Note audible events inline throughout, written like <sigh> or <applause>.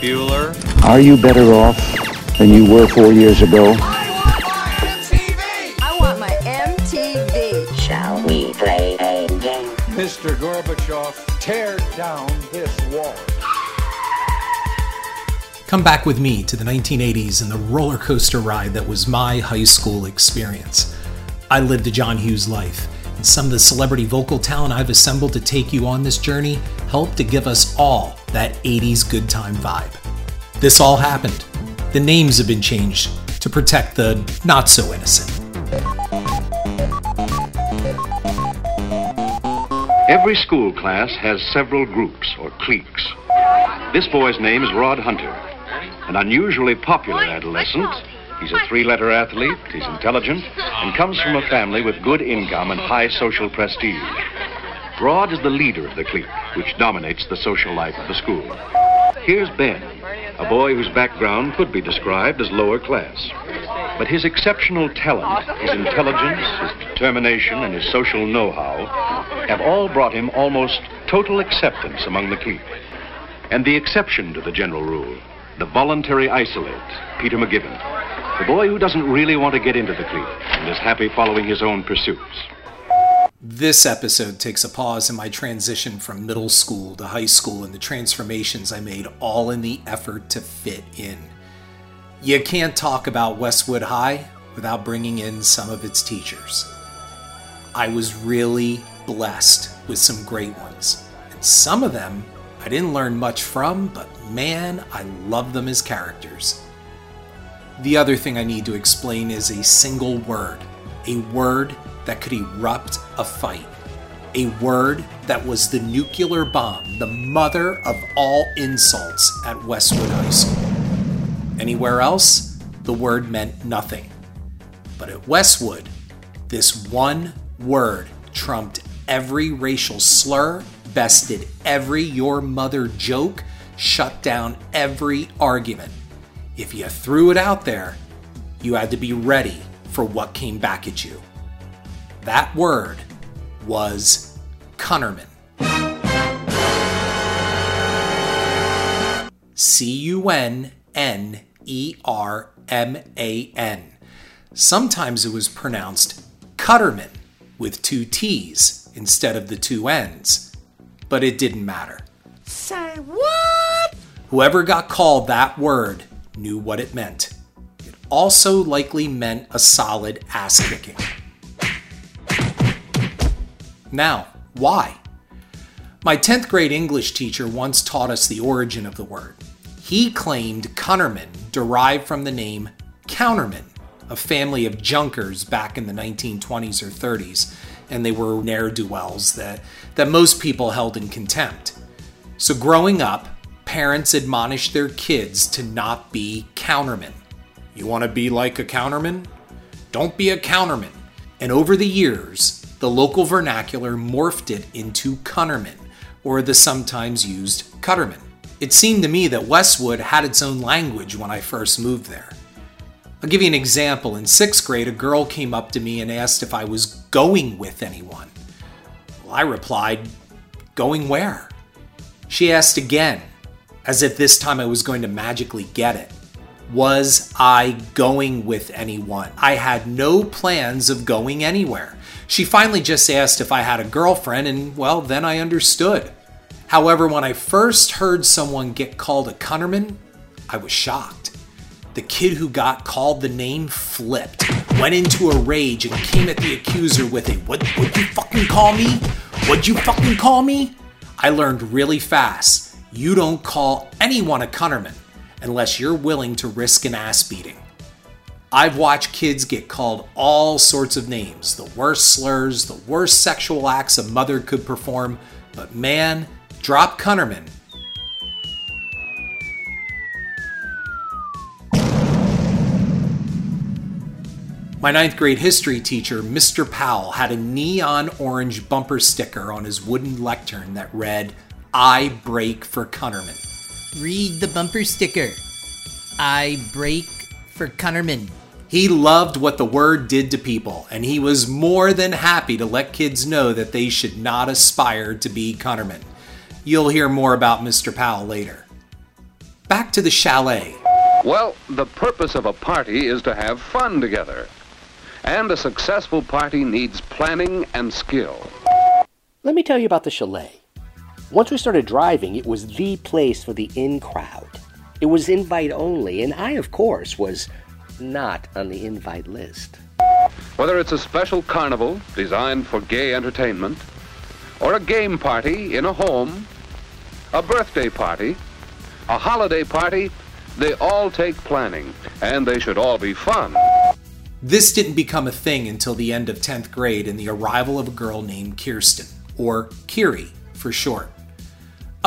Bueller. Are you better off than you were four years ago? I want my MTV. Shall we play a game? Mr. Gorbachev, tear down this wall. Come back with me to the 1980s and the roller coaster ride that was my high school experience. I lived a John Hughes life, and some of the celebrity vocal talent I've assembled to take you on this journey helped to give us all that 80s good time vibe. This all happened. The names have been changed to protect the not so innocent. Every school class has several groups or cliques. This boy's name is Rod Hunter, an unusually popular adolescent. He's a three letter athlete, he's intelligent, and comes from a family with good income and high social prestige. Rod is the leader of the clique, which dominates the social life of the school. Here's Ben, a boy whose background could be described as lower class. But his exceptional talent, his intelligence, his determination, and his social know how have all brought him almost total acceptance among the clique. And the exception to the general rule, the voluntary isolate, Peter McGibbon, the boy who doesn't really want to get into the clique and is happy following his own pursuits. This episode takes a pause in my transition from middle school to high school and the transformations I made all in the effort to fit in. You can't talk about Westwood High without bringing in some of its teachers. I was really blessed with some great ones, and some of them I didn't learn much from, but man, I love them as characters. The other thing I need to explain is a single word, a word that could erupt a fight, a word that was the nuclear bomb, the mother of all insults at Westwood High School. Anywhere else, the word meant nothing. But at Westwood, this one word trumped every racial slur, bested every your mother joke, shut down every argument. If you threw it out there, you had to be ready for what came back at you. That word was Cunnerman. C U N N E R M A N. Sometimes it was pronounced Cutterman with two T's instead of the two N's, but it didn't matter. Say what? Whoever got called that word knew what it meant. Also likely meant a solid ass kicking. Now, why? My 10th grade English teacher once taught us the origin of the word. He claimed Cunnerman derived from the name Counterman, a family of junkers back in the 1920s or 30s, and they were ne'er do wells that, that most people held in contempt. So, growing up, parents admonished their kids to not be countermen. You want to be like a counterman? Don't be a counterman. And over the years, the local vernacular morphed it into cunnerman, or the sometimes used cutterman. It seemed to me that Westwood had its own language when I first moved there. I'll give you an example. In sixth grade, a girl came up to me and asked if I was going with anyone. Well, I replied, Going where? She asked again, as if this time I was going to magically get it. Was I going with anyone? I had no plans of going anywhere. She finally just asked if I had a girlfriend, and well, then I understood. However, when I first heard someone get called a cunnerman, I was shocked. The kid who got called the name flipped, went into a rage, and came at the accuser with a What would you fucking call me? What'd you fucking call me? I learned really fast you don't call anyone a cunnerman unless you're willing to risk an ass beating. I've watched kids get called all sorts of names, the worst slurs, the worst sexual acts a mother could perform, but man, drop cunnerman. My ninth grade history teacher, Mr. Powell, had a neon orange bumper sticker on his wooden lectern that read, I break for Cunnerman. Read the bumper sticker. I break for Cunnerman. He loved what the word did to people, and he was more than happy to let kids know that they should not aspire to be Cunnerman. You'll hear more about Mr. Powell later. back to the chalet. Well, the purpose of a party is to have fun together. And a successful party needs planning and skill. Let me tell you about the chalet. Once we started driving, it was the place for the in crowd. It was invite only, and I, of course, was not on the invite list. Whether it's a special carnival designed for gay entertainment, or a game party in a home, a birthday party, a holiday party, they all take planning, and they should all be fun. This didn't become a thing until the end of 10th grade and the arrival of a girl named Kirsten, or Kiri for short.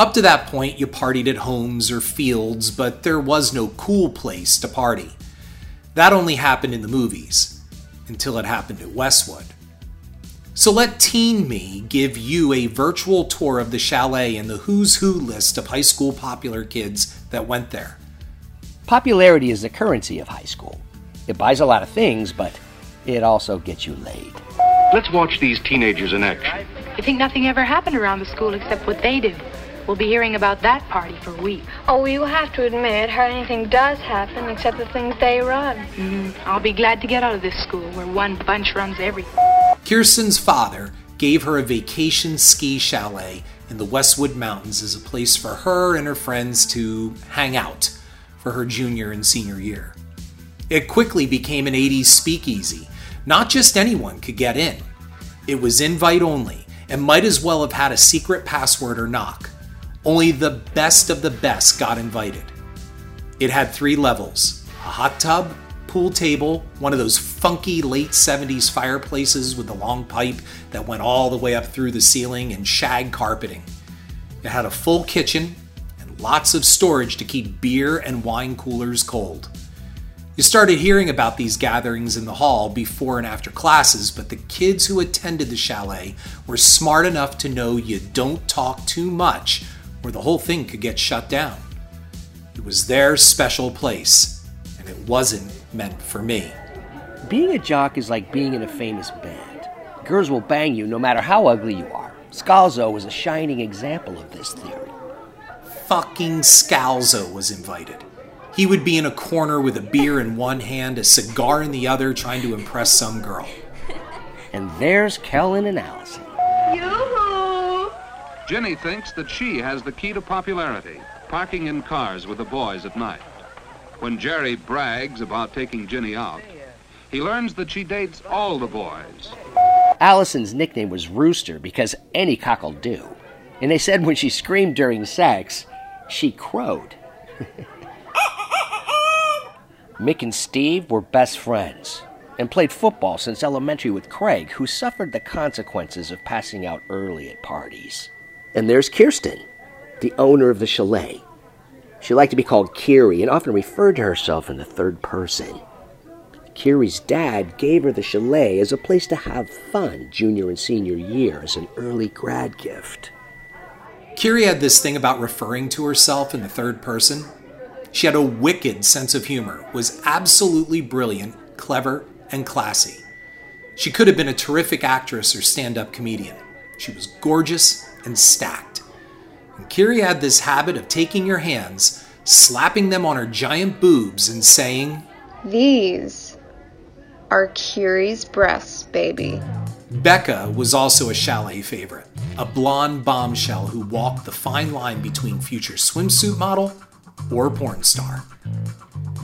Up to that point, you partied at homes or fields, but there was no cool place to party. That only happened in the movies, until it happened at Westwood. So let Teen Me give you a virtual tour of the chalet and the who's who list of high school popular kids that went there. Popularity is the currency of high school. It buys a lot of things, but it also gets you laid. Let's watch these teenagers in action. You think nothing ever happened around the school except what they do? We'll be hearing about that party for weeks. Oh, you have to admit, hardly anything does happen except the things they run. Mm, I'll be glad to get out of this school where one bunch runs everything. Kirsten's father gave her a vacation ski chalet in the Westwood Mountains as a place for her and her friends to hang out for her junior and senior year. It quickly became an 80s speakeasy. Not just anyone could get in. It was invite only and might as well have had a secret password or knock. Only the best of the best got invited. It had three levels a hot tub, pool table, one of those funky late 70s fireplaces with the long pipe that went all the way up through the ceiling, and shag carpeting. It had a full kitchen and lots of storage to keep beer and wine coolers cold. You started hearing about these gatherings in the hall before and after classes, but the kids who attended the chalet were smart enough to know you don't talk too much or the whole thing could get shut down. It was their special place, and it wasn't meant for me. Being a jock is like being in a famous band. Girls will bang you no matter how ugly you are. Scalzo was a shining example of this theory. Fucking Scalzo was invited. He would be in a corner with a beer in one hand, a cigar in the other, trying to impress some girl. And there's Kellen and Allison. Ginny thinks that she has the key to popularity, parking in cars with the boys at night. When Jerry brags about taking Ginny out, he learns that she dates all the boys. Allison's nickname was Rooster because any cock'll do. And they said when she screamed during sex, she crowed. <laughs> Mick and Steve were best friends and played football since elementary with Craig, who suffered the consequences of passing out early at parties. And there's Kirsten, the owner of the chalet. She liked to be called Kiri and often referred to herself in the third person. Kiri's dad gave her the chalet as a place to have fun junior and senior year as an early grad gift. Kiri had this thing about referring to herself in the third person. She had a wicked sense of humor, was absolutely brilliant, clever, and classy. She could have been a terrific actress or stand up comedian. She was gorgeous and stacked. And Kiri had this habit of taking your hands, slapping them on her giant boobs, and saying, These are Kiri's breasts, baby. Becca was also a chalet favorite, a blonde bombshell who walked the fine line between future swimsuit model or porn star.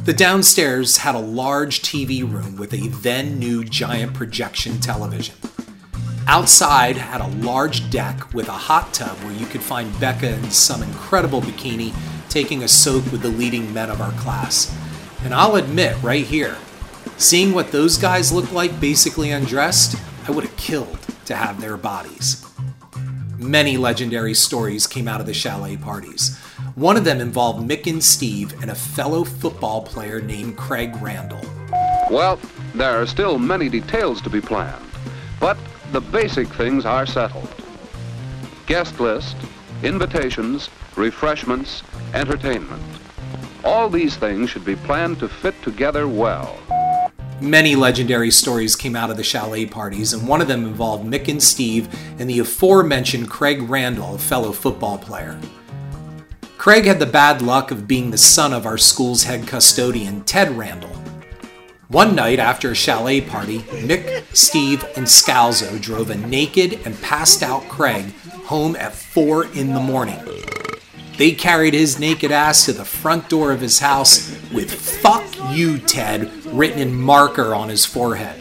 The downstairs had a large TV room with a then new giant projection television. Outside had a large deck with a hot tub where you could find Becca in some incredible bikini taking a soak with the leading men of our class. And I'll admit right here, seeing what those guys look like basically undressed, I would have killed to have their bodies. Many legendary stories came out of the chalet parties. One of them involved Mick and Steve and a fellow football player named Craig Randall. Well, there are still many details to be planned, but the basic things are settled. Guest list, invitations, refreshments, entertainment. All these things should be planned to fit together well. Many legendary stories came out of the chalet parties, and one of them involved Mick and Steve and the aforementioned Craig Randall, a fellow football player. Craig had the bad luck of being the son of our school's head custodian, Ted Randall. One night after a chalet party, Mick, Steve, and Scalzo drove a naked and passed out Craig home at 4 in the morning. They carried his naked ass to the front door of his house with fuck you, Ted, written in marker on his forehead.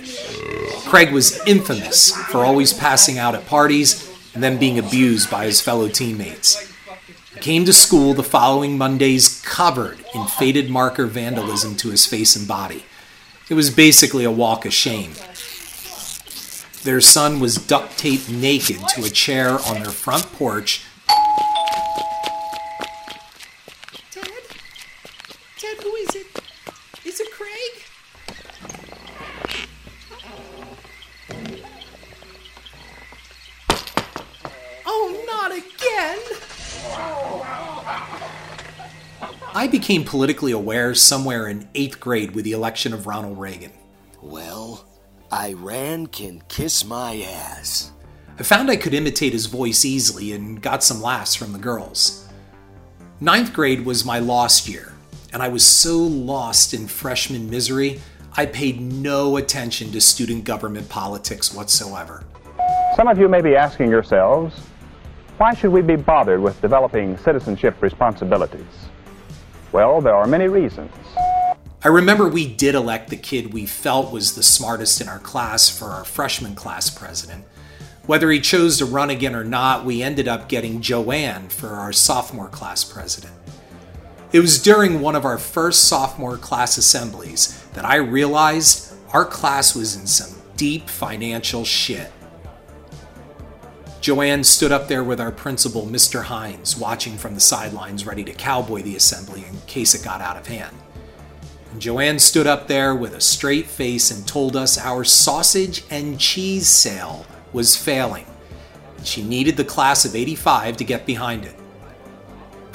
Craig was infamous for always passing out at parties and then being abused by his fellow teammates. He came to school the following Mondays covered in faded marker vandalism to his face and body. It was basically a walk of shame. Their son was duct taped naked to a chair on their front porch. Ted? Ted, who is it? Is it Craig? Oh, not again! I became politically aware somewhere in eighth grade with the election of Ronald Reagan. Well, Iran can kiss my ass. I found I could imitate his voice easily and got some laughs from the girls. Ninth grade was my lost year, and I was so lost in freshman misery, I paid no attention to student government politics whatsoever. Some of you may be asking yourselves, why should we be bothered with developing citizenship responsibilities? Well, there are many reasons. I remember we did elect the kid we felt was the smartest in our class for our freshman class president. Whether he chose to run again or not, we ended up getting Joanne for our sophomore class president. It was during one of our first sophomore class assemblies that I realized our class was in some deep financial shit. Joanne stood up there with our principal, Mr. Hines, watching from the sidelines, ready to cowboy the assembly in case it got out of hand. And Joanne stood up there with a straight face and told us our sausage and cheese sale was failing. And she needed the class of 85 to get behind it.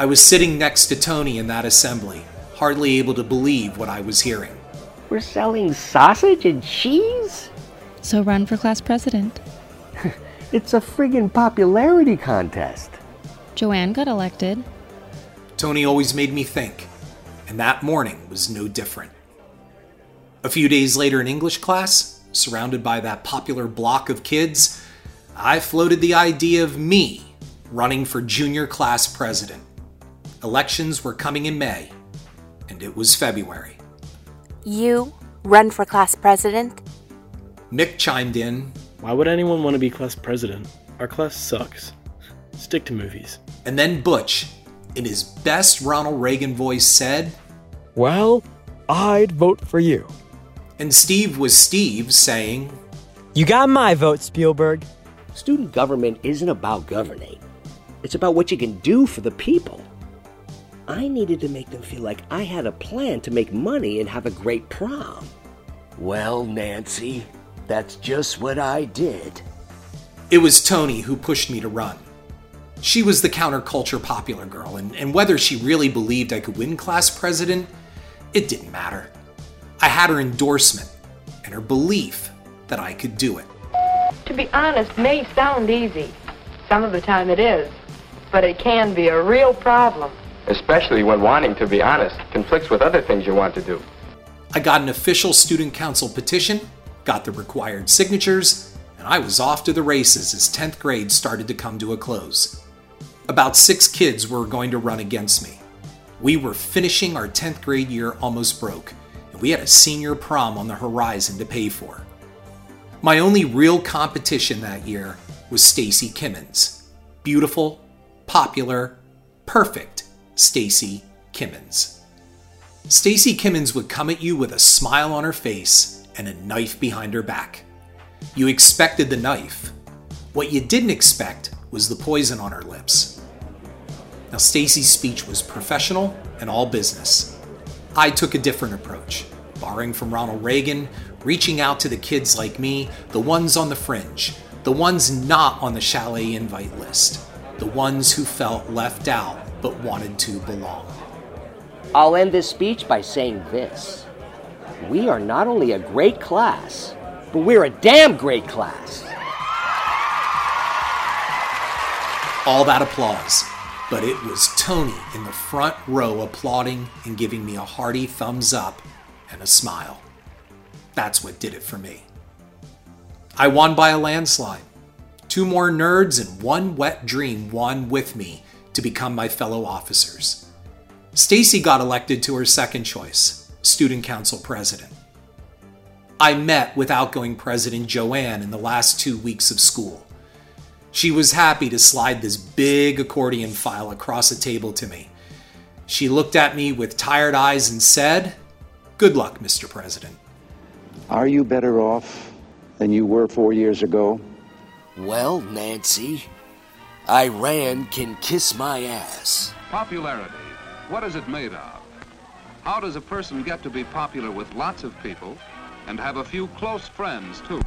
I was sitting next to Tony in that assembly, hardly able to believe what I was hearing. We're selling sausage and cheese? So run for class president. It's a friggin' popularity contest. Joanne got elected. Tony always made me think, and that morning was no different. A few days later in English class, surrounded by that popular block of kids, I floated the idea of me running for junior class president. Elections were coming in May, and it was February. You run for class president? Mick chimed in, Why would anyone want to be class president? Our class sucks. Stick to movies. and then Butch, in his best Ronald Reagan voice, said, Well, I'd vote for you. and Steve was Steve saying, You got my vote, Spielberg. Student government isn't about governing, it's about what you can do for the people. I needed to make them feel like I had a plan to make money and have a great prom. Well, Nancy, that's just what I did. It was Tony who pushed me to run. She was the counterculture popular girl, and, and whether she really believed I could win class president, it didn't matter. I had her endorsement and her belief that I could do it. To be honest may sound easy. Some of the time it is. But it can be a real problem. Especially when wanting to be honest conflicts with other things you want to do. I got an official student council petition, got the required signatures, and I was off to the races as 10th grade started to come to a close. About six kids were going to run against me. We were finishing our 10th grade year almost broke, and we had a senior prom on the horizon to pay for. My only real competition that year was Stacy Kimmins. Beautiful, popular, perfect Stacy Kimmins. Stacy Kimmins would come at you with a smile on her face and a knife behind her back. You expected the knife. What you didn't expect was the poison on her lips. Now, Stacy's speech was professional and all business. I took a different approach, borrowing from Ronald Reagan, reaching out to the kids like me, the ones on the fringe, the ones not on the chalet invite list, the ones who felt left out but wanted to belong. I'll end this speech by saying this We are not only a great class, but we're a damn great class. All that applause, but it was Tony in the front row applauding and giving me a hearty thumbs up and a smile. That's what did it for me. I won by a landslide. Two more nerds and one wet dream won with me to become my fellow officers. Stacy got elected to her second choice, student council president. I met with outgoing president Joanne in the last two weeks of school. She was happy to slide this big accordion file across a table to me. She looked at me with tired eyes and said, Good luck, Mr. President. Are you better off than you were four years ago? Well, Nancy, Iran can kiss my ass. Popularity. What is it made of? How does a person get to be popular with lots of people and have a few close friends, too?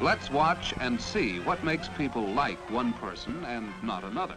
Let's watch and see what makes people like one person and not another.